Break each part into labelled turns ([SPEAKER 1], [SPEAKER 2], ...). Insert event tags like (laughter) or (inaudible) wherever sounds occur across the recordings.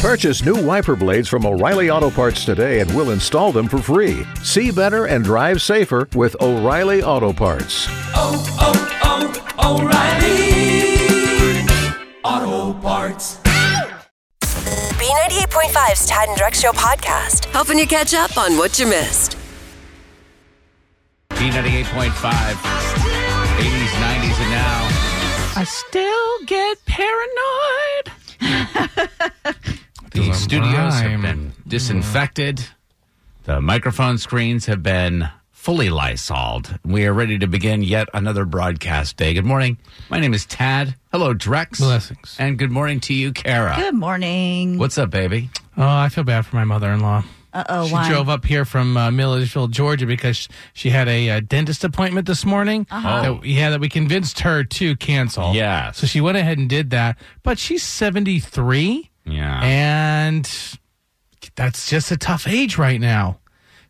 [SPEAKER 1] Purchase new wiper blades from O'Reilly Auto Parts today and we'll install them for free. See better and drive safer with O'Reilly Auto Parts.
[SPEAKER 2] oh, oh, oh, O'Reilly Auto Parts.
[SPEAKER 3] B98.5's Tad and Drex Show podcast, helping you catch up on what you missed.
[SPEAKER 4] B98.5, 80s, 90s, and now.
[SPEAKER 5] I still get paranoid. (laughs)
[SPEAKER 4] The
[SPEAKER 5] Doesn't
[SPEAKER 4] studios have been disinfected. The microphone screens have been fully lysoled. We are ready to begin yet another broadcast day. Good morning. My name is Tad. Hello, Drex.
[SPEAKER 5] Blessings.
[SPEAKER 4] And good morning to you, Kara.
[SPEAKER 6] Good morning.
[SPEAKER 4] What's up, baby?
[SPEAKER 5] Oh, I feel bad for my mother-in-law.
[SPEAKER 6] Uh oh,
[SPEAKER 5] She
[SPEAKER 6] why?
[SPEAKER 5] drove up here from uh, Milledgeville, Georgia, because she had a, uh dentist appointment this morning.
[SPEAKER 6] Uh-huh.
[SPEAKER 5] That, yeah, that we convinced her to cancel.
[SPEAKER 4] Yes.
[SPEAKER 5] So she went ahead and did that. But she's seventy three,
[SPEAKER 4] Yeah.
[SPEAKER 5] and that's just a tough age right now.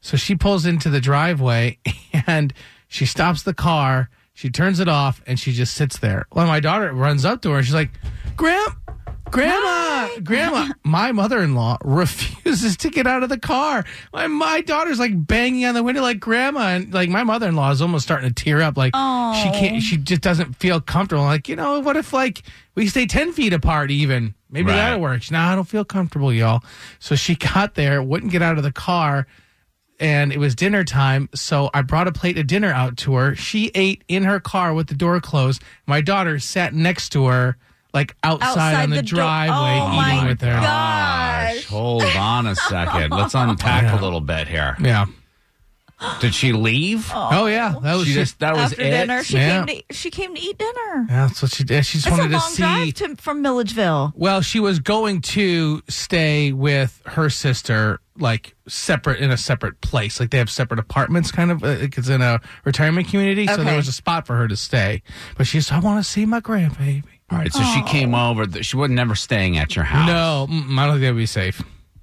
[SPEAKER 5] So she pulls into the driveway (laughs) and she stops the car. She turns it off and she just sits there. Well, my daughter runs up to her and she's like, "Gram, Grandma, Grandma." My mother-in-law (laughs) refuses to get out of the car. My my daughter's like banging on the window like Grandma, and like my mother-in-law is almost starting to tear up. Like she can't. She just doesn't feel comfortable. Like you know, what if like we stay ten feet apart even? Maybe
[SPEAKER 4] Right.
[SPEAKER 5] that'll work. She's, No, I don't feel comfortable, y'all. So she (laughs) got there, wouldn't get out of the car and it was dinner time. So I brought a plate of dinner out to her. She ate in her car with the door closed. My daughter sat next to her, like outside,
[SPEAKER 6] Outside
[SPEAKER 5] on the,
[SPEAKER 6] the door.
[SPEAKER 5] driveway,
[SPEAKER 6] Oh,
[SPEAKER 5] eating
[SPEAKER 6] my
[SPEAKER 5] with her.
[SPEAKER 6] Gosh.
[SPEAKER 4] Hold on a second. Let's unpack a (laughs) little bit here.
[SPEAKER 5] Yeah.
[SPEAKER 4] Did she leave?
[SPEAKER 5] Oh, yeah. That was
[SPEAKER 4] she
[SPEAKER 5] just.
[SPEAKER 4] just that was
[SPEAKER 6] After
[SPEAKER 4] it.
[SPEAKER 6] dinner, she
[SPEAKER 5] Yeah.
[SPEAKER 6] came to she came to eat dinner.
[SPEAKER 5] yeah, that's what she did. She just
[SPEAKER 6] It's a
[SPEAKER 5] wanted
[SPEAKER 6] long
[SPEAKER 5] to see.
[SPEAKER 6] drive to, from Milledgeville.
[SPEAKER 5] Well, she was going to stay with her sister, like separate in a separate place. Like they have separate apartments, kind of. Uh, it's in a retirement community, so there was a spot for her to stay. But she she's, I want to see my grandbaby.
[SPEAKER 4] All right, so she came over. th- She wasn't never staying at your house.
[SPEAKER 5] No, mm, I don't think that would be safe.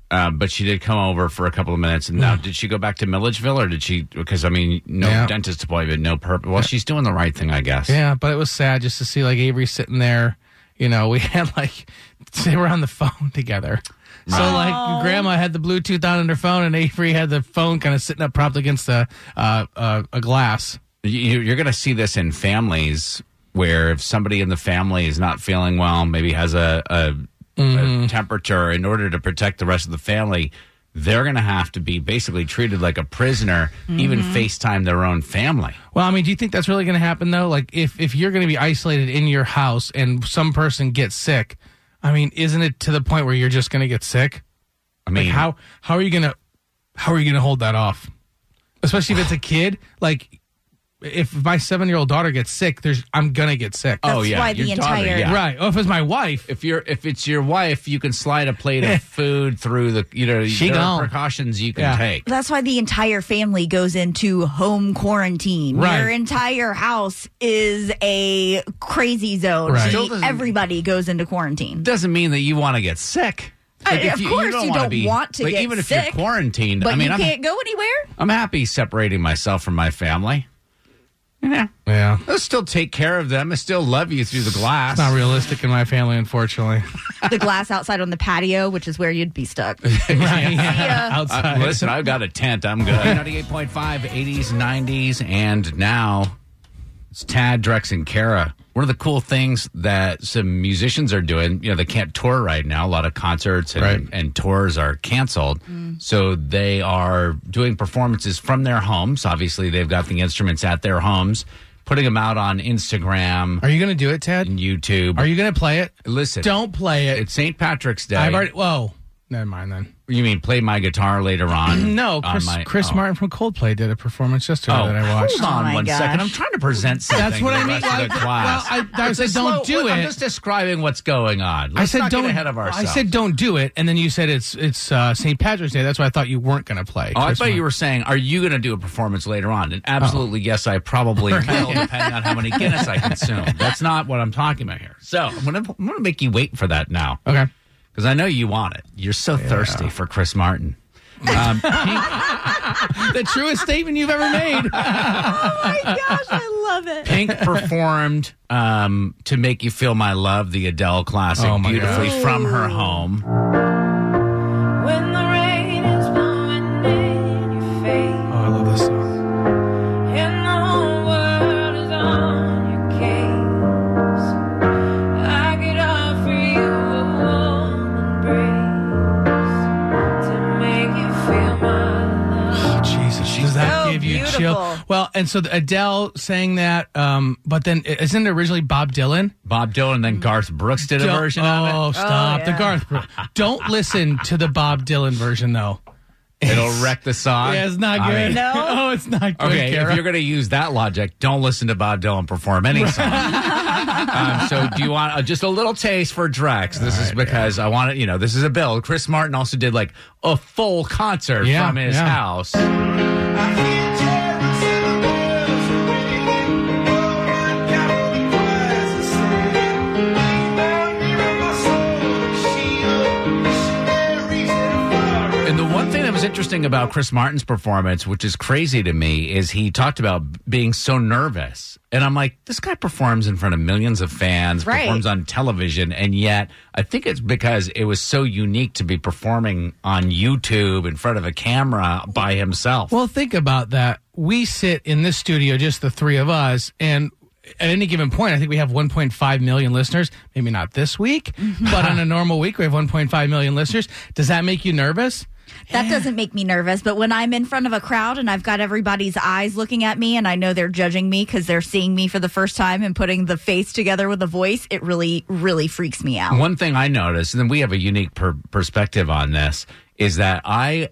[SPEAKER 4] Uh, but she did come over for a couple of minutes. And now, did she go back to Milledgeville or did she? Because I mean, no
[SPEAKER 5] Yeah.
[SPEAKER 4] dentist appointment, no purpose. Well, she's doing the right thing, I guess.
[SPEAKER 5] Yeah, but it was sad just to see like Avery sitting there. You know, we (laughs) had like they were on the phone together. So like grandma had the Bluetooth on in her phone and Avery had the phone kind of sitting up propped against the uh, uh, a glass.
[SPEAKER 4] You, you're going to see this in families where if somebody in the family is not feeling well, maybe has a, a, A temperature, in order to protect the rest of the family, they're going to have to be basically treated like a prisoner, even
[SPEAKER 5] Mm-hmm.
[SPEAKER 4] FaceTime their own family.
[SPEAKER 5] Well, I mean, do you think that's really going to happen though? Like if if you're going to be isolated in your house and some person gets sick, I mean, isn't it to the point where you're just going to get sick?
[SPEAKER 4] I mean,
[SPEAKER 5] Like how how are you gonna how are you gonna hold that off? Especially if it's a kid. Like if my seven year old daughter gets sick, there's I'm gonna get sick.
[SPEAKER 4] oh
[SPEAKER 6] That's
[SPEAKER 4] yeah,
[SPEAKER 6] why
[SPEAKER 4] your
[SPEAKER 6] the
[SPEAKER 4] daughter,
[SPEAKER 6] entire-
[SPEAKER 4] yeah.
[SPEAKER 5] Right. Oh, if it's my wife.
[SPEAKER 4] if you're if it's your wife, you can slide a plate of (laughs) food through the you know
[SPEAKER 5] She
[SPEAKER 4] there are precautions you can
[SPEAKER 5] Yeah.
[SPEAKER 4] take.
[SPEAKER 6] That's why the entire family goes into home quarantine.
[SPEAKER 5] Right.
[SPEAKER 6] Your entire house is a crazy zone.
[SPEAKER 5] Right.
[SPEAKER 6] So
[SPEAKER 4] Still
[SPEAKER 6] you-
[SPEAKER 4] doesn't-
[SPEAKER 6] everybody goes into quarantine.
[SPEAKER 4] Doesn't mean that you want to get sick.
[SPEAKER 6] Uh, of course you
[SPEAKER 4] wanna
[SPEAKER 6] don't want to
[SPEAKER 4] like,
[SPEAKER 6] get
[SPEAKER 4] even if
[SPEAKER 6] sick,
[SPEAKER 4] you're quarantined.
[SPEAKER 6] But
[SPEAKER 4] I mean,
[SPEAKER 6] you
[SPEAKER 4] I'm,
[SPEAKER 6] can't go anywhere.
[SPEAKER 4] I'm happy separating myself from my family. Yeah,
[SPEAKER 5] Yeah.
[SPEAKER 4] I'll still take care of them. I still love you through the glass.
[SPEAKER 5] It's not realistic in my family, unfortunately. (laughs)
[SPEAKER 6] the glass outside on the patio, which is where you'd be stuck. (laughs)
[SPEAKER 5] right.
[SPEAKER 6] ya.
[SPEAKER 5] Outside.
[SPEAKER 4] Uh, listen, I've got a tent. I'm good. 98.5, 80s, 90s, and now it's Tad, Drex, and Kara. One of the cool things that some musicians are doing, you know, they can't tour right now. A lot of concerts and,
[SPEAKER 5] Right.
[SPEAKER 4] and tours are canceled. Mm. So they are doing performances from their homes. Obviously, they've got the instruments at their homes, putting them out on Instagram
[SPEAKER 5] Are you gonna do it, Tad?
[SPEAKER 4] and YouTube.
[SPEAKER 5] Are you gonna play it?
[SPEAKER 4] Listen,
[SPEAKER 5] Don't play it.
[SPEAKER 4] it's St. Patrick's Day.
[SPEAKER 5] I've already whoa. Never mind then.
[SPEAKER 4] you mean play my guitar later on? (clears throat)
[SPEAKER 5] No,
[SPEAKER 4] on
[SPEAKER 5] Chris,
[SPEAKER 4] my-
[SPEAKER 5] Chris
[SPEAKER 4] oh.
[SPEAKER 5] Martin from Coldplay did a performance yesterday
[SPEAKER 4] Oh,
[SPEAKER 5] that I watched.
[SPEAKER 4] hold on
[SPEAKER 6] Oh my
[SPEAKER 4] one
[SPEAKER 6] gosh.
[SPEAKER 4] second. I'm trying to present something.
[SPEAKER 5] That's what
[SPEAKER 4] to
[SPEAKER 5] I mean.
[SPEAKER 4] rest of
[SPEAKER 5] Well. I- I said don't
[SPEAKER 4] slow-
[SPEAKER 5] do it.
[SPEAKER 4] I'm just describing what's going on. Let's
[SPEAKER 5] I said
[SPEAKER 4] not
[SPEAKER 5] don't
[SPEAKER 4] get ahead of ourselves.
[SPEAKER 5] I said don't do it, and then you said it's it's uh, St. Patrick's Day. That's why I thought you weren't going to play.
[SPEAKER 4] Oh, I
[SPEAKER 5] Chris
[SPEAKER 4] thought you were saying, are you going to do a performance later on? And absolutely, yes, I probably (laughs) will, depending on how many Guinness I consume. That's not what I'm talking about here. So I'm going to I'm going to make you wait for that now
[SPEAKER 5] okay.
[SPEAKER 4] Because I know you want it. You're so thirsty for Chris Martin. Um, (laughs) Pink,
[SPEAKER 5] The truest statement you've ever made. (laughs)
[SPEAKER 6] oh my gosh, I love it.
[SPEAKER 4] Pink (laughs) performed um, to make you feel my love, the Adele classic,
[SPEAKER 5] Oh,
[SPEAKER 4] beautifully
[SPEAKER 6] God.
[SPEAKER 4] from her home.
[SPEAKER 5] And so Adele sang that, um, but then isn't it originally Bob Dylan?
[SPEAKER 4] Bob Dylan, and then Garth Brooks did a
[SPEAKER 5] Don't-
[SPEAKER 4] version
[SPEAKER 5] oh,
[SPEAKER 4] of it.
[SPEAKER 5] stop. The
[SPEAKER 6] yeah.
[SPEAKER 5] Garth. Brooks. Don't listen to the Bob Dylan version, though.
[SPEAKER 4] It'll wreck the song.
[SPEAKER 5] Yeah, it's not
[SPEAKER 4] I
[SPEAKER 5] good.
[SPEAKER 4] mean,
[SPEAKER 6] No. (laughs)
[SPEAKER 5] Oh, it's not good.
[SPEAKER 4] Okay,
[SPEAKER 5] Kara.
[SPEAKER 4] if you're going to use that logic, don't listen to Bob Dylan perform any song. (laughs) um, so, do you want uh, just a little taste for Drex? This is because I want to, you know, this is a bill. Chris Martin also did like a full concert
[SPEAKER 5] Yeah,
[SPEAKER 4] from his
[SPEAKER 5] yeah.
[SPEAKER 4] house. Interesting about Chris Martin's performance, which is crazy to me, is he talked about being so nervous. And I'm like, this guy performs in front of millions of fans,
[SPEAKER 6] Right.
[SPEAKER 4] performs on television, and yet I think it's because it was so unique to be performing on YouTube in front of a camera by himself.
[SPEAKER 5] Well, think about that. We sit in this studio, just the three of us, and at any given point, I think we have 1.5 million listeners. Maybe not this week, mm-hmm. but on a (laughs) normal week, we have 1.5 million listeners. Does that make you nervous?
[SPEAKER 6] That doesn't make me nervous, but when I'm in front of a crowd and I've got everybody's eyes looking at me and I know they're judging me because they're seeing me for the first time and putting the face together with the voice, it really, really freaks me out.
[SPEAKER 4] One thing I noticed, and then we have a unique per- perspective on this, is that I,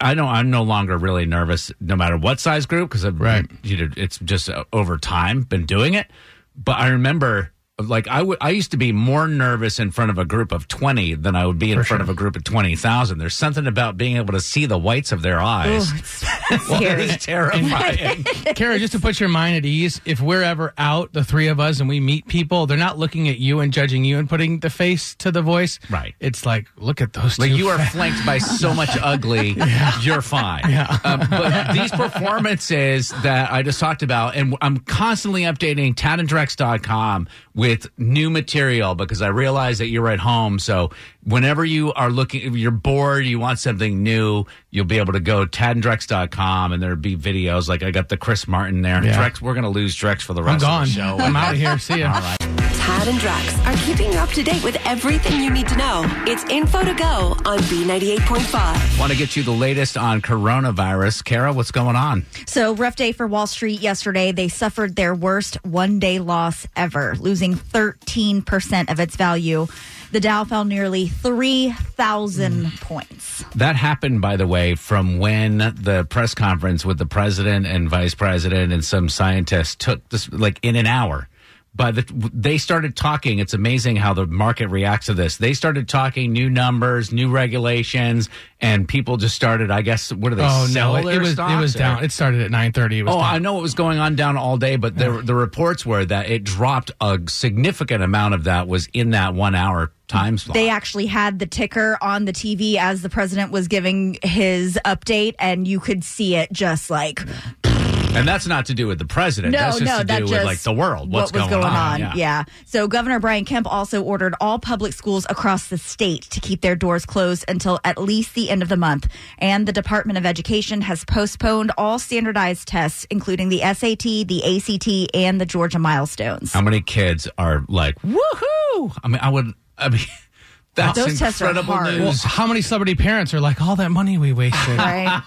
[SPEAKER 4] I know I'm no longer really nervous, no matter what size group, because
[SPEAKER 5] Right.
[SPEAKER 4] you know, it's just uh, over time been doing it. But I remember, like I would, I used to be more nervous in front of a group of twenty than I would be in front of a group of twenty thousand. There's something about being able to see the whites of their eyes. (laughs)
[SPEAKER 6] Scary.
[SPEAKER 4] It's terrifying. (laughs)
[SPEAKER 5] Kara, just to put your mind at ease, if we're ever out, the three of us, and we meet people, they're not looking at you and judging you and putting the face to the voice.
[SPEAKER 4] Right.
[SPEAKER 5] It's like, look at those
[SPEAKER 4] Like you are flanked by so much (laughs) ugly, you're fine. Um, but these performances that I just talked about, and I'm constantly updating tadandrex.com with new material because I realize that you're at home. So whenever you are looking, if you're bored, you want something new, you'll be able to go tadandrex.com and there'll be videos. Like I got the Chris Martin there.
[SPEAKER 5] Yeah.
[SPEAKER 4] Drex, we're going to lose Drex for the
[SPEAKER 5] I'm
[SPEAKER 4] rest
[SPEAKER 5] gone.
[SPEAKER 4] of the show.
[SPEAKER 5] I'm out of here. See ya.
[SPEAKER 4] All right.
[SPEAKER 3] Tad and Drex are keeping you up to date with everything you need to know. It's info to go on B98.5.
[SPEAKER 4] Want to get you the latest on coronavirus. Kara, what's going on?
[SPEAKER 6] So, rough day for Wall Street yesterday. They suffered their worst one day loss ever, losing 13% of its value. The Dow fell nearly 3,000 hmm. points.
[SPEAKER 4] That happened, by the way, from when the press conference with the president and vice president and some scientists took this like in an hour. But the, they started talking. It's amazing how the market reacts to this. They started talking new numbers, new regulations, and people just started. I guess what are they
[SPEAKER 5] Oh
[SPEAKER 4] sell
[SPEAKER 5] no! It,
[SPEAKER 4] their
[SPEAKER 5] it was it was
[SPEAKER 4] or-
[SPEAKER 5] down. It started at nine thirty. It was
[SPEAKER 4] Oh,
[SPEAKER 5] down.
[SPEAKER 4] I know it was going on down all day, but the the reports were that it dropped a significant amount of that was in that one hour time slot.
[SPEAKER 6] They actually had the ticker on the TV as the president was giving his update, and you could see it just like
[SPEAKER 4] and that's not to do with the president.
[SPEAKER 6] No,
[SPEAKER 4] that's just
[SPEAKER 6] no,
[SPEAKER 4] to do
[SPEAKER 6] just
[SPEAKER 4] with like the world. What's
[SPEAKER 6] what was
[SPEAKER 4] going,
[SPEAKER 6] going, on?
[SPEAKER 4] Yeah.
[SPEAKER 6] Yeah. So Governor Brian Kemp also ordered all public schools across the state to keep their doors closed until at least the end of the month. And the Department of Education has postponed all standardized tests, including the SAT, the ACT, and the Georgia milestones.
[SPEAKER 4] How many kids are like, woohoo? I mean, I would, I mean, (laughs) that's
[SPEAKER 6] Those tests are
[SPEAKER 4] incredible
[SPEAKER 6] hard.
[SPEAKER 5] Well,
[SPEAKER 4] news.
[SPEAKER 5] how many celebrity parents are like all that money we wasted?
[SPEAKER 6] Right.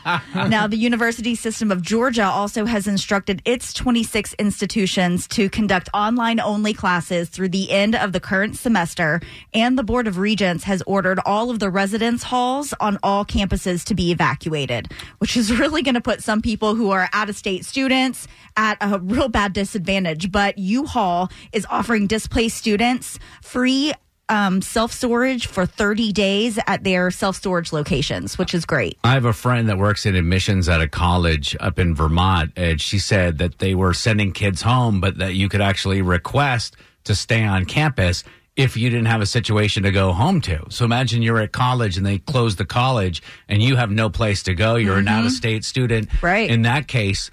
[SPEAKER 6] now, the University System of Georgia also has instructed its 26 institutions to conduct online only classes through the end of the current semester. And the Board of Regents has ordered all of the residence halls on all campuses to be evacuated, which is really going to put some people who are out of state students at a real bad disadvantage. But U Haul is offering displaced students free um, self storage for 30 days at their self storage locations, which is great.
[SPEAKER 4] I have a friend that works in admissions at a college up in Vermont, and she said that they were sending kids home, but that you could actually request to stay on campus if you didn't have a situation to go home to. So imagine you're at college and they close the college and you have no place to go. You're an out of state student.
[SPEAKER 6] Right.
[SPEAKER 4] In that case,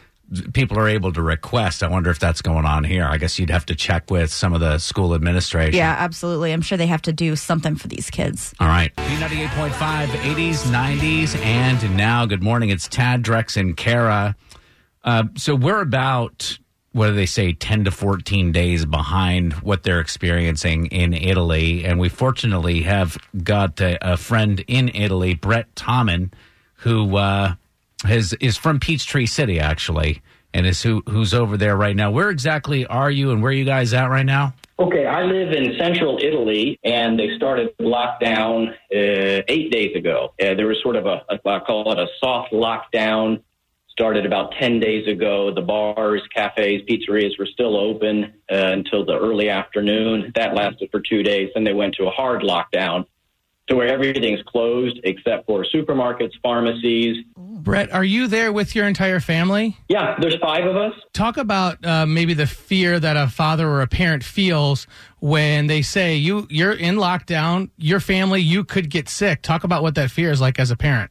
[SPEAKER 4] people are able to request. I wonder if that's going on here. I guess you'd have to check with some of the school administration.
[SPEAKER 6] Yeah, absolutely. I'm sure they have to do something for these kids.
[SPEAKER 4] All right. B98.5, 80s, 90s, and now, good morning. It's Tad, Drex, and Kara. Uh, so we're about, what do they say, 10 to 14 days behind what they're experiencing in Italy. And we fortunately have got a, a friend in Italy, Brett Tommen, who uh, has, is from Peachtree City, actually. and is who who's over there right now. Where exactly are you, and where are you guys at right now?
[SPEAKER 7] Okay, I live in central Italy, and they started lockdown uh, eight days ago. Uh, there was sort of a, a, I call it a soft lockdown. Started about 10 days ago. The bars, cafes, pizzerias were still open uh, until the early afternoon. That lasted for two days. Then they went to a hard lockdown to where everything's closed except for supermarkets, pharmacies.
[SPEAKER 5] Brett, are you there with your entire family?
[SPEAKER 7] Yeah, there's five of us.
[SPEAKER 5] Talk about uh, maybe the fear that a father or a parent feels when they say you you're in lockdown, your family, you could get sick. Talk about what that fear is like as a parent.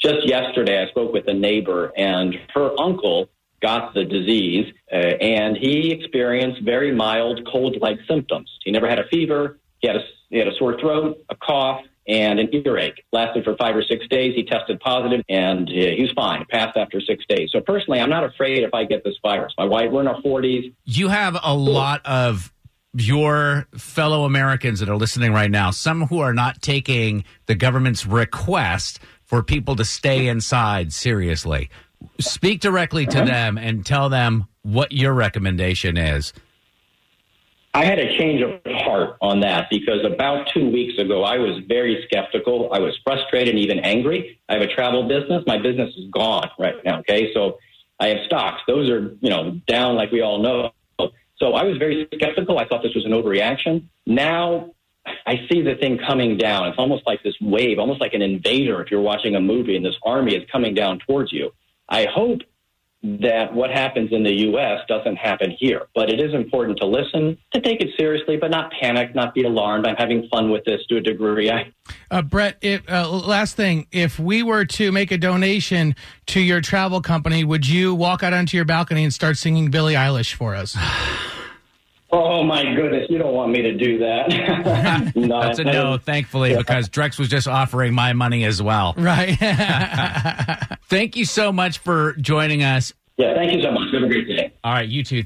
[SPEAKER 7] Just yesterday, I spoke with a neighbor, and her uncle got the disease, uh, and he experienced very mild cold-like symptoms. He never had a fever. He had a he had a sore throat, a cough, and an earache. Lasted for five or six days. He tested positive, and uh, he was fine. Passed after six days. So personally, I'm not afraid if I get this virus. My wife, we're in our 40s.
[SPEAKER 4] You have a lot of your fellow Americans that are listening right now, some who are not taking the government's request for people to stay inside seriously. Speak directly to them and tell them what your recommendation is.
[SPEAKER 7] I had a change of heart on that because about two weeks ago, I was very skeptical. I was frustrated and even angry. I have a travel business. My business is gone right now. Okay. So I have stocks. Those are, you know, down like we all know. So I was very skeptical. I thought this was an overreaction. Now I see the thing coming down. It's almost like this wave, almost like an invader if you're watching a movie and this army is coming down towards you. I hope that what happens in the U.S. doesn't happen here. But it is important to listen, to take it seriously, but not panic, not be alarmed. I'm having fun with this to a degree. I,
[SPEAKER 5] Uh, Brett, if, uh, last thing, if we were to make a donation to your travel company, would you walk out onto your balcony and start singing Billie Eilish for us? (sighs)
[SPEAKER 7] oh my goodness, you don't want me to do that. (laughs) no,
[SPEAKER 4] That's a no, thankfully, because Drex was just offering my money as well.
[SPEAKER 5] Right. (laughs) (laughs)
[SPEAKER 4] Thank you so much for joining us.
[SPEAKER 7] Yeah, thank you so much. Have a great day.
[SPEAKER 4] All right, you too.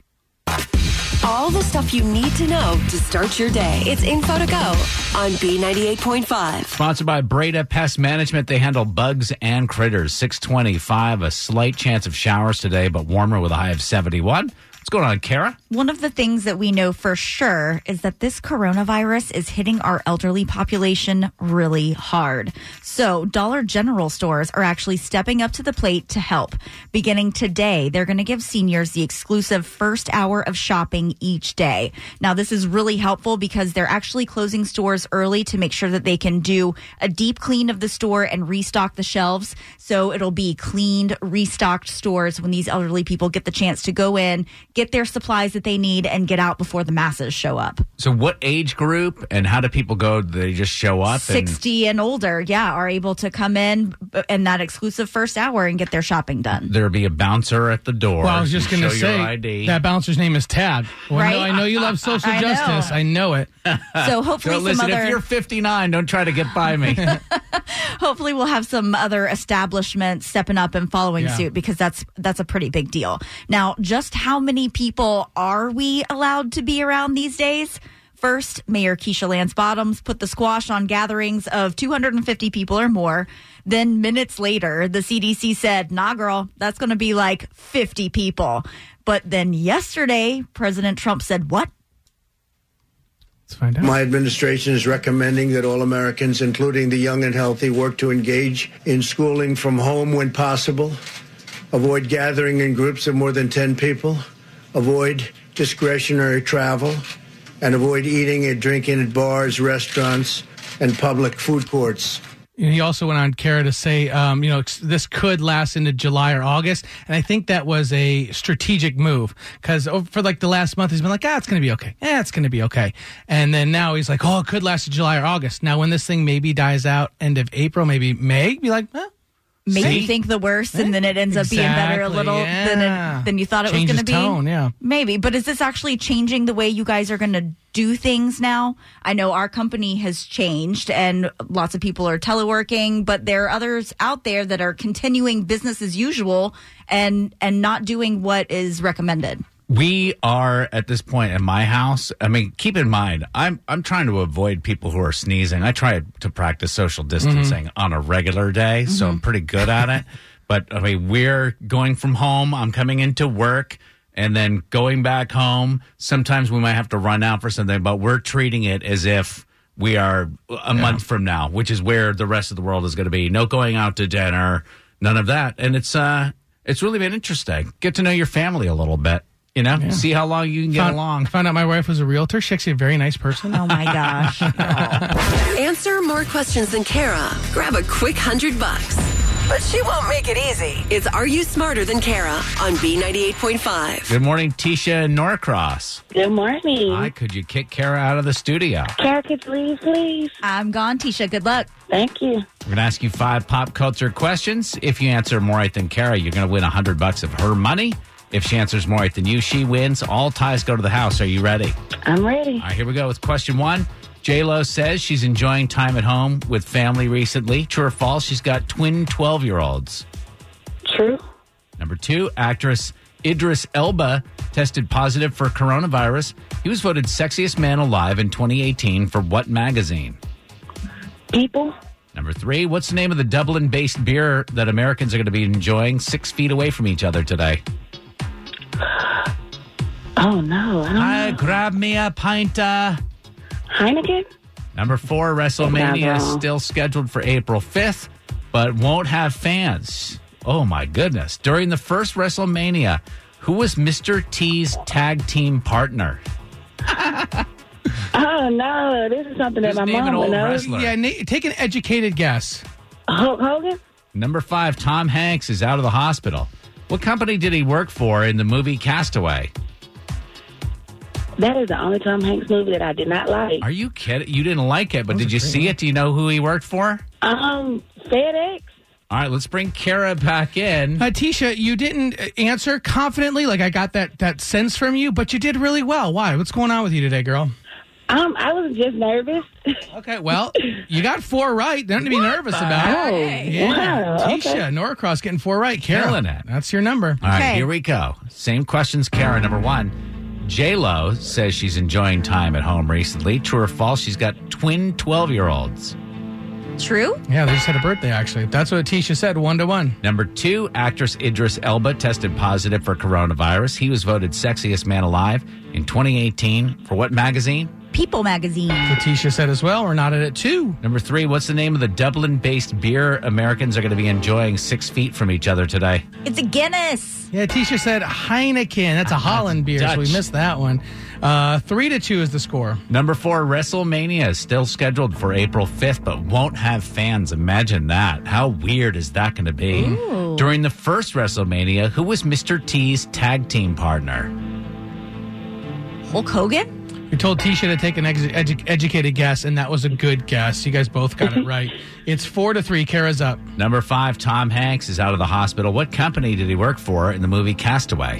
[SPEAKER 3] All the stuff you need to know to start your day. It's info to go on B98.5.
[SPEAKER 4] Sponsored by Breda Pest Management. They handle bugs and critters. 625, a slight chance of showers today, but warmer with a high of 71. What's going on, Kara?
[SPEAKER 6] One of the things that we know for sure is that this coronavirus is hitting our elderly population really hard. So, Dollar General stores are actually stepping up to the plate to help. Beginning today, they're going to give seniors the exclusive first hour of shopping each day. Now, this is really helpful because they're actually closing stores early to make sure that they can do a deep clean of the store and restock the shelves. So, it'll be cleaned, restocked stores when these elderly people get the chance to go in, get their supplies that they need, and get out before the masses show up.
[SPEAKER 4] So, what age group and how do people go? Do they just show up?
[SPEAKER 6] 60 and older, yeah, are able to come in in that exclusive first hour and get their shopping done.
[SPEAKER 4] There'll be a bouncer at the door.
[SPEAKER 5] well, I was just going to say that bouncer's name is Tad. Well,
[SPEAKER 6] Right?
[SPEAKER 5] no, I know you love (laughs) social
[SPEAKER 6] I know.
[SPEAKER 5] justice. I know it.
[SPEAKER 6] So hopefully
[SPEAKER 4] So
[SPEAKER 6] some
[SPEAKER 4] listen,
[SPEAKER 6] other
[SPEAKER 4] if you're 59, don't try to get by me. (laughs)
[SPEAKER 6] hopefully we'll have some other establishments stepping up and following
[SPEAKER 5] Yeah.
[SPEAKER 6] suit because that's that's a pretty big deal. Now, just how many people are we allowed to be around these days? First, Mayor Keisha Lance Bottoms put the squash on gatherings of 250 people or more. Then minutes later, the CDC said, "Nah, girl, that's going to be like 50 people." But then yesterday, President Trump said, "What?
[SPEAKER 5] Find out.
[SPEAKER 8] My administration is recommending that all Americans, including the young and healthy, work to engage in schooling from home when possible, avoid gathering in groups of more than 10 people, avoid discretionary travel, and avoid eating and drinking at bars, restaurants, and public food courts.
[SPEAKER 5] And he also went on, Kara, to say, um, you know, this could last into July or August. And I think that was a strategic move because for like the last month, he's been like, ah, it's going to be okay. Yeah, it's going to be okay. And then now he's like, oh, it could last to July or August. Now, when this thing maybe dies out end of April, maybe May, be like, eh,
[SPEAKER 6] Maybe
[SPEAKER 5] See?
[SPEAKER 6] think the worst, and then it ends up being better a
[SPEAKER 5] Exactly,
[SPEAKER 6] little than it, than you thought it
[SPEAKER 5] Changes
[SPEAKER 6] was going to be.
[SPEAKER 5] tone, yeah.
[SPEAKER 6] Maybe, but is this actually changing the way you guys are going to do things now? I know our company has changed, and lots of people are teleworking, but there are others out there that are continuing business as usual and and not doing what is recommended.
[SPEAKER 4] We are at this point in my house. I mean, keep in mind, I'm I'm trying to avoid people who are sneezing. I try to practice social distancing on a regular day, so I'm pretty good at it. (laughs) But I mean, we're going from home. I'm coming into work and then going back home. Sometimes we might have to run out for something, but we're treating it as if we are a month from now, which is where the rest of the world is going to be. No going out to dinner, none of that. And it's uh it's really been interesting. Get to know your family a little bit. You know, see how long you can get
[SPEAKER 5] Found,
[SPEAKER 4] along.
[SPEAKER 5] found out my wife was a realtor. She's actually a very nice person.
[SPEAKER 6] Oh my gosh. (laughs) Oh.
[SPEAKER 3] Answer more questions than Kara. Grab a quick hundred bucks. But she won't make it easy. It's Are You Smarter Than Kara on B98.5.
[SPEAKER 4] Good morning, Tisha and Norcross.
[SPEAKER 9] Good morning.
[SPEAKER 4] Hi, could you kick Kara out of the studio?
[SPEAKER 9] Kara, could you leave, please?
[SPEAKER 6] I'm gone, Tisha. Good luck.
[SPEAKER 9] Thank you.
[SPEAKER 4] We're going to ask you five pop culture questions. If you answer more right than Kara, you're going to win a hundred bucks of her money. If she answers more right than you, she wins. All ties go to the house. Are you ready?
[SPEAKER 9] I'm ready.
[SPEAKER 4] All right, here we go with question one. J Lo says she's enjoying time at home with family recently. True or false? She's got twin 12 year olds.
[SPEAKER 9] True.
[SPEAKER 4] Number two, actress Idris Elba tested positive for coronavirus. He was voted sexiest man alive in 2018 for what magazine?
[SPEAKER 9] People.
[SPEAKER 4] Number three, what's the name of the Dublin based beer that Americans are going to be enjoying six feet away from each other today?
[SPEAKER 9] Oh, no. I don't
[SPEAKER 4] I
[SPEAKER 9] know.
[SPEAKER 4] grab me a pint. Uh,
[SPEAKER 9] Heineken?
[SPEAKER 4] Number four, WrestleMania is still scheduled for April 5th, but won't have fans. Oh my goodness. During the first WrestleMania, who was Mr. T's tag team partner? (laughs)
[SPEAKER 9] Oh, no. This is something that my
[SPEAKER 4] name an
[SPEAKER 9] mom
[SPEAKER 4] old
[SPEAKER 9] would know.
[SPEAKER 4] wrestler.
[SPEAKER 5] Yeah, na- take an educated guess.
[SPEAKER 9] Hulk Hogan?
[SPEAKER 4] Number five, Tom Hanks is out of the hospital. What company did he work for in the movie Castaway?
[SPEAKER 9] That is the only Tom Hanks movie that I did not like.
[SPEAKER 4] Are you kidding? You didn't like it, but did you see it? Do you know who he worked for?
[SPEAKER 9] Um, FedEx?
[SPEAKER 4] All right, let's bring Kara back in.
[SPEAKER 5] Uh, Tisha, you didn't answer confidently. Like I got that that sense from you, but you did really well. Why? What's going on with you today, girl?
[SPEAKER 9] Um, I was just nervous.
[SPEAKER 5] Okay, well, you got four right. Nothing to be nervous about.
[SPEAKER 9] Oh,
[SPEAKER 5] Yeah,
[SPEAKER 9] wow.
[SPEAKER 5] Tisha
[SPEAKER 9] Okay.
[SPEAKER 5] Norcross getting four right. Kara,
[SPEAKER 4] Killing it.
[SPEAKER 5] That's your number.
[SPEAKER 4] All right,
[SPEAKER 6] Okay.
[SPEAKER 4] here we go. Same questions, Kara. Number one. J Lo says she's enjoying time at home recently. True or false? She's got twin 12 year olds.
[SPEAKER 6] True?
[SPEAKER 5] Yeah, they just had a birthday. Actually, that's what Tisha said. One to one.
[SPEAKER 4] Number two, actress Idris Elba tested positive for coronavirus. He was voted sexiest man alive in 2018 for what magazine?
[SPEAKER 6] People magazine.
[SPEAKER 5] What Tisha said as well. We're not at two.
[SPEAKER 4] Number three, what's the name of the Dublin based beer Americans are going to be enjoying six feet from each other today?
[SPEAKER 6] It's a Guinness.
[SPEAKER 5] Yeah, Tisha said Heineken. That's a Holland beer, so we missed that one. Uh, three to two is the score.
[SPEAKER 4] Number four, WrestleMania is still scheduled for April 5th, but won't have fans. Imagine that. How weird is that going to be? During the first WrestleMania, who was Mr. T's tag team partner?
[SPEAKER 6] Hulk Hogan?
[SPEAKER 5] We told Tisha to take an ex- edu- educated guess, and that was a good guess. You guys both got it (laughs) right. It's four to three. Kara's up.
[SPEAKER 4] Number five, Tom Hanks is out of the hospital. What company did he work for in the movie Castaway?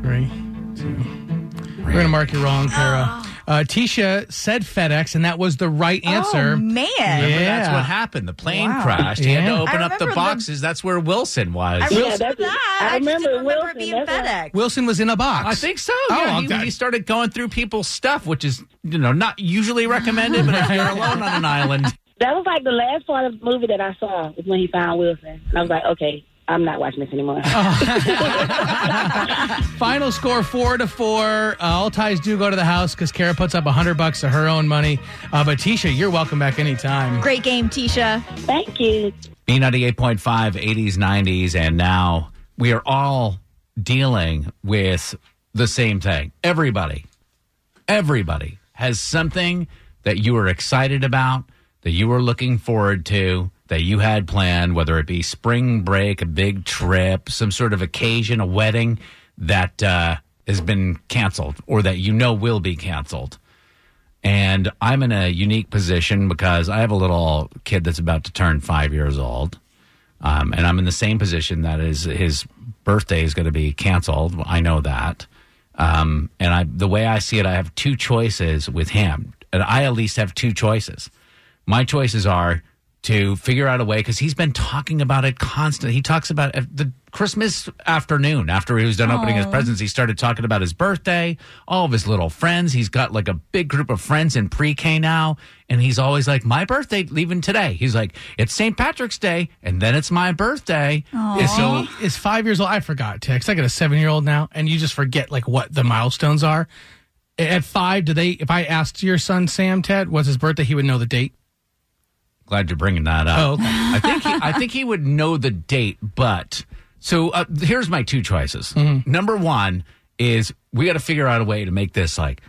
[SPEAKER 5] Three, two. We're going to mark you wrong, Kara. Oh. Uh, Tisha said FedEx, and that was the right answer.
[SPEAKER 6] Oh, man.
[SPEAKER 4] Remember, that's what happened. The plane
[SPEAKER 6] Wow.
[SPEAKER 4] crashed. He had to open
[SPEAKER 6] I
[SPEAKER 4] up the
[SPEAKER 6] remember the-
[SPEAKER 4] boxes. That's where Wilson was.
[SPEAKER 6] I remember
[SPEAKER 9] that's-
[SPEAKER 6] that.
[SPEAKER 9] I
[SPEAKER 6] I, just
[SPEAKER 9] remember
[SPEAKER 6] didn't remember
[SPEAKER 9] Wilson,
[SPEAKER 6] it being
[SPEAKER 9] that's right.
[SPEAKER 6] FedEx.
[SPEAKER 5] Wilson was in a box.
[SPEAKER 4] I think so.
[SPEAKER 5] Oh,
[SPEAKER 4] Yeah,
[SPEAKER 5] I'm
[SPEAKER 4] he, he started going through people's stuff, which is you know not usually recommended. But if you're (laughs) alone on an island,
[SPEAKER 9] That was like the last part of the movie that I saw was when he found Wilson. And I was like, okay, I'm not watching this anymore. (laughs) (laughs)
[SPEAKER 5] Final score four to four. Uh, all ties do go to the house because Kara puts up a hundred bucks of her own money. Uh, but Tisha, you're welcome back anytime.
[SPEAKER 6] Great game, Tisha.
[SPEAKER 9] Thank you.
[SPEAKER 4] B98.5, 80s, 90s, and now we are all dealing with the same thing. Everybody, everybody has something that you are excited about, that you are looking forward to, that you had planned, whether it be spring break, a big trip, some sort of occasion, a wedding that uh, has been canceled or that you know will be canceled. And I'm in a unique position because I have a little kid that's about to turn five years old. Um, and I'm in the same position that is his birthday is going to be canceled. I know that. Um, and I, the way I see it, I have two choices with him. And I at least have two choices. My choices are to figure out a way because he's been talking about it constantly. He talks about it the Christmas afternoon after he was done opening his oh. presents. He started talking about his birthday, all of his little friends. He's got like a big group of friends in pre-K now, and he's always like, "My birthday, even today." He's like, "It's St. Patrick's Day, and then it's my birthday."
[SPEAKER 5] He is five years old? I forgot, Tex. I got a seven year old now, and you just forget like what the milestones are. At five, do they? If I asked your son Sam Ted what's his birthday, he would know the date.
[SPEAKER 4] Glad you're bringing that up.
[SPEAKER 5] Oh, okay.
[SPEAKER 4] I think he, I think he would know the date, but so uh, here's my two choices. Number one is we got to figure out a way to make this like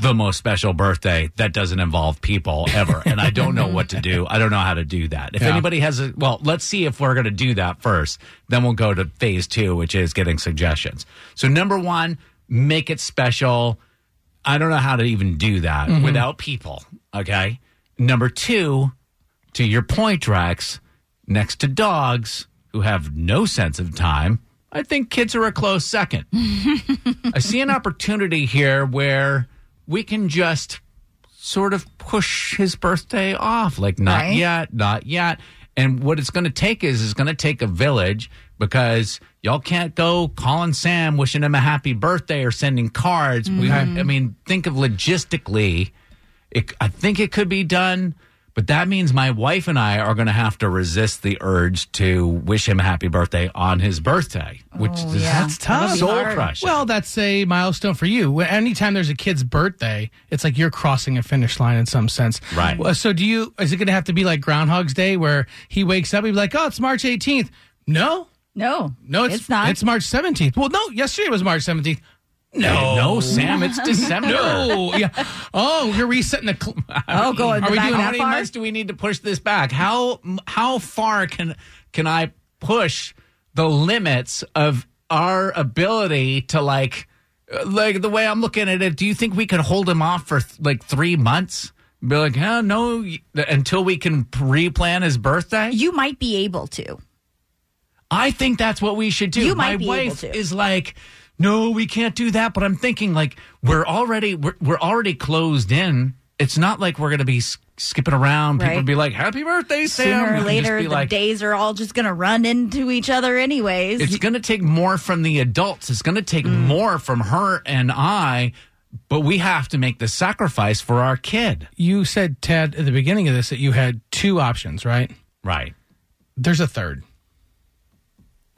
[SPEAKER 4] the most special birthday that doesn't involve people ever, and I don't know what to do. I don't know how to do that. If
[SPEAKER 5] Yeah.
[SPEAKER 4] anybody has a well, let's see if we're going to do that first. Then we'll go to phase two, which is getting suggestions. So number one, make it special. I don't know how to even do that without people. Okay. Number two, to your point, Rex, next to dogs who have no sense of time, I think kids are a close second. (laughs) I see an opportunity here where we can just sort of push his birthday off. Like, not
[SPEAKER 6] Right.
[SPEAKER 4] yet, not yet. And what it's going to take is, is going to take a village because y'all can't go calling Sam, wishing him a happy birthday or sending cards. We, mm-hmm. I mean, think of logistically, it, I think it could be done, but that means my wife and I are going to have to resist the urge to wish him a happy birthday on his birthday, which is
[SPEAKER 6] yeah.
[SPEAKER 5] That's tough.
[SPEAKER 4] Soul
[SPEAKER 6] hard.
[SPEAKER 4] crushing.
[SPEAKER 5] Well, that's a milestone for you. When- Anytime there's a kid's birthday, it's like you're crossing a finish line in some sense.
[SPEAKER 4] Right.
[SPEAKER 5] So, do you? Is it going to have to be like Groundhog's Day, where he wakes up, he'd be like, "Oh, it's March 18th." No,
[SPEAKER 6] No,
[SPEAKER 5] no, it's,
[SPEAKER 6] not.
[SPEAKER 5] It's March 17th. Well, no, yesterday was March 17th. No,
[SPEAKER 4] no, Sam, it's (laughs) December.
[SPEAKER 5] No, yeah. Oh, you're resetting the. Cl- (laughs)
[SPEAKER 6] oh, going
[SPEAKER 4] Are we doing how many
[SPEAKER 6] far?
[SPEAKER 4] months do we need to push this back? How how far can can I push the limits of our ability to like like the way I'm looking at it? Do you think we could hold him off for like three months? Be like, huh, no, until we can pre-plan his birthday.
[SPEAKER 6] You might be able to.
[SPEAKER 4] I think that's what we should do.
[SPEAKER 6] You might
[SPEAKER 4] My
[SPEAKER 6] be able
[SPEAKER 4] wife
[SPEAKER 6] to.
[SPEAKER 4] is like, no, we can't do that. But I'm thinking like we're already we're, we're already closed in. It's not like we're going to be skipping around. People
[SPEAKER 6] Right.
[SPEAKER 4] be like, "Happy birthday, Sam!"
[SPEAKER 6] Sooner or later, the
[SPEAKER 4] like,
[SPEAKER 6] days are all just going to run into each other, anyways.
[SPEAKER 4] It's going to take more from the adults. It's going to take
[SPEAKER 6] Mm.
[SPEAKER 4] more from her and I. But we have to make the sacrifice for our kid.
[SPEAKER 5] you said Tad at the beginning of this that you had two options, right?
[SPEAKER 4] Right.
[SPEAKER 5] There's a third.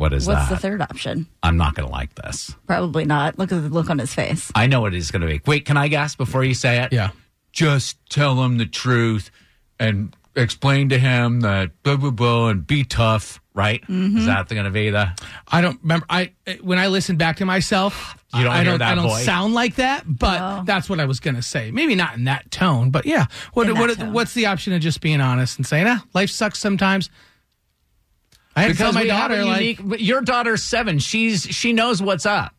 [SPEAKER 4] What is that?
[SPEAKER 6] What's
[SPEAKER 4] that?
[SPEAKER 6] the third option?
[SPEAKER 4] I'm not going to like this.
[SPEAKER 6] Probably not. Look at the look on his face.
[SPEAKER 4] I know what he's going to be. Wait, can I guess before you say it?
[SPEAKER 5] Yeah.
[SPEAKER 4] just tell him the truth and explain to him that blah blah blah and be tough, right?
[SPEAKER 6] Mm-hmm.
[SPEAKER 4] Is that going to be the?
[SPEAKER 5] I don't remember. I when I listen back to myself, (gasps)
[SPEAKER 4] You don't
[SPEAKER 5] I
[SPEAKER 4] hear
[SPEAKER 5] don't.
[SPEAKER 4] that
[SPEAKER 5] I don't
[SPEAKER 4] voice?
[SPEAKER 5] sound like that, but that's what I was going to say. Maybe not in that tone, but yeah. What
[SPEAKER 6] In that
[SPEAKER 5] what what's the option of just being honest and saying, "Ah, life sucks sometimes." I had to tell my
[SPEAKER 4] we have
[SPEAKER 5] daughter
[SPEAKER 4] a
[SPEAKER 5] like,
[SPEAKER 4] unique. your daughter's seven. She's she knows what's up.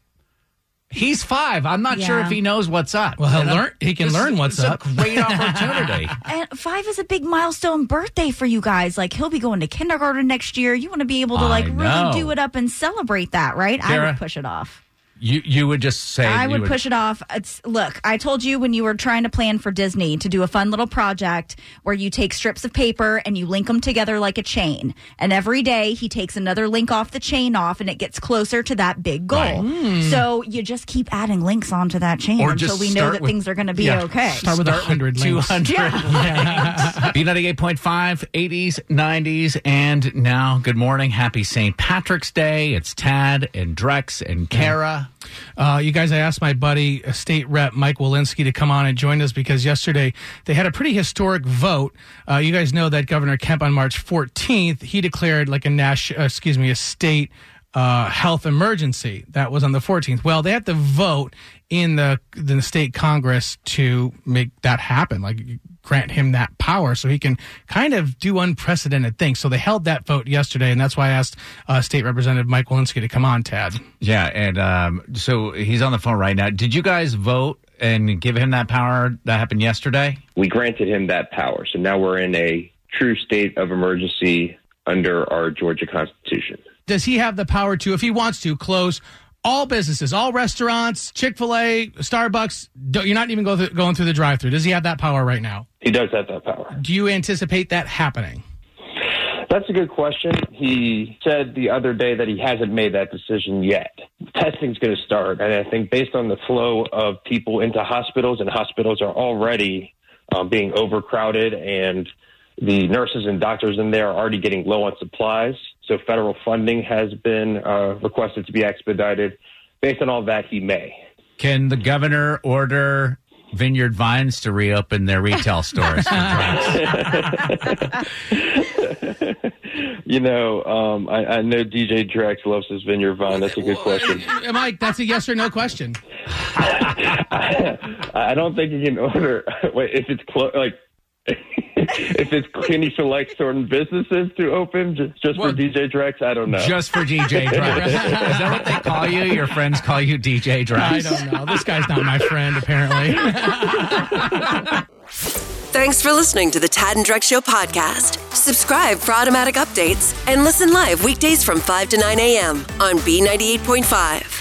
[SPEAKER 4] He's five. I'm not sure if he knows what's up.
[SPEAKER 5] Well, he'll learn- he can
[SPEAKER 4] this
[SPEAKER 5] learn what's
[SPEAKER 4] it's
[SPEAKER 5] up.
[SPEAKER 4] A great (laughs) opportunity.
[SPEAKER 6] And five is a big milestone birthday for you guys. Like he'll be going to kindergarten next year. You want to be able to like really do it up and celebrate that, right? I would push it off.
[SPEAKER 4] You you would just say
[SPEAKER 6] I
[SPEAKER 4] you
[SPEAKER 6] would push it off. It's look, I told you when you were trying to plan for Disney to do a fun little project where you take strips of paper and you link them together like a chain. And every day he takes another link off the chain off and it gets closer to that big goal. Hmm. So you just keep adding links onto that chain
[SPEAKER 4] Or
[SPEAKER 6] until
[SPEAKER 4] just
[SPEAKER 6] we know that
[SPEAKER 4] with-
[SPEAKER 6] things are going to be
[SPEAKER 5] Yeah.
[SPEAKER 6] okay.
[SPEAKER 5] Start with a hundred
[SPEAKER 4] Two (laughs)
[SPEAKER 5] links.
[SPEAKER 4] hundred. B ninety eight point five, eighties, nineties, and now. Good morning, happy St. Patrick's Day. It's Tad and Drex and Kara.
[SPEAKER 5] Uh, you guys, I asked my buddy, uh, State Rep Mike Wilensky, to come on and join us because yesterday they had a pretty historic vote. Uh, you guys know that Governor Kemp on March 14th he declared like a national, uh, excuse me, a state uh, health emergency. That was on the 14th. Well, they had to vote in the the state Congress to make that happen, like grant him that power, so he can kind of do unprecedented things. So they held that vote yesterday, and that's why I asked uh, State Representative Mike Wilensky to come on, Tad.
[SPEAKER 4] Yeah, and um, so he's on the phone right now. Did you guys vote and give him that power that happened yesterday?
[SPEAKER 10] we granted him that power. So now we're in a true state of emergency under our Georgia Constitution.
[SPEAKER 5] Does he have the power to, if he wants to, close all businesses, all restaurants, Chick Fil A, Starbucks? Don't, you're not even go through, going through the drive-through. Does he have that power right now?
[SPEAKER 10] He does have that power.
[SPEAKER 5] Do you anticipate that happening?
[SPEAKER 10] That's a good question. He said the other day that he hasn't made that decision yet. Testing's going to start, and I think based on the flow of people into hospitals, and hospitals are already um, being overcrowded, and the nurses and doctors in there are already getting low on supplies. So federal funding has been uh, requested to be expedited. Based on all that, he may.
[SPEAKER 4] Can the governor order Vineyard Vines to reopen their retail stores? (laughs)
[SPEAKER 10] You know, um, I, I know DJ Drex loves his Vineyard Vine. That's a good question.
[SPEAKER 5] Mike, that's a yes or no question. (laughs)
[SPEAKER 10] I don't think you can order. (laughs) Wait, if it's clo- like. If it's can you select certain businesses to open just, just
[SPEAKER 4] Well,
[SPEAKER 10] for DJ Drex? I don't know.
[SPEAKER 4] Just for DJ Drex. (laughs) Is that what they call you? Your friends call you DJ Drex?
[SPEAKER 5] I don't know. This guy's not my friend, apparently. (laughs)
[SPEAKER 3] Thanks for listening to the Tad and Drex Show podcast. Subscribe for automatic updates and listen live weekdays from 5 to 9 a.m. on B98.5.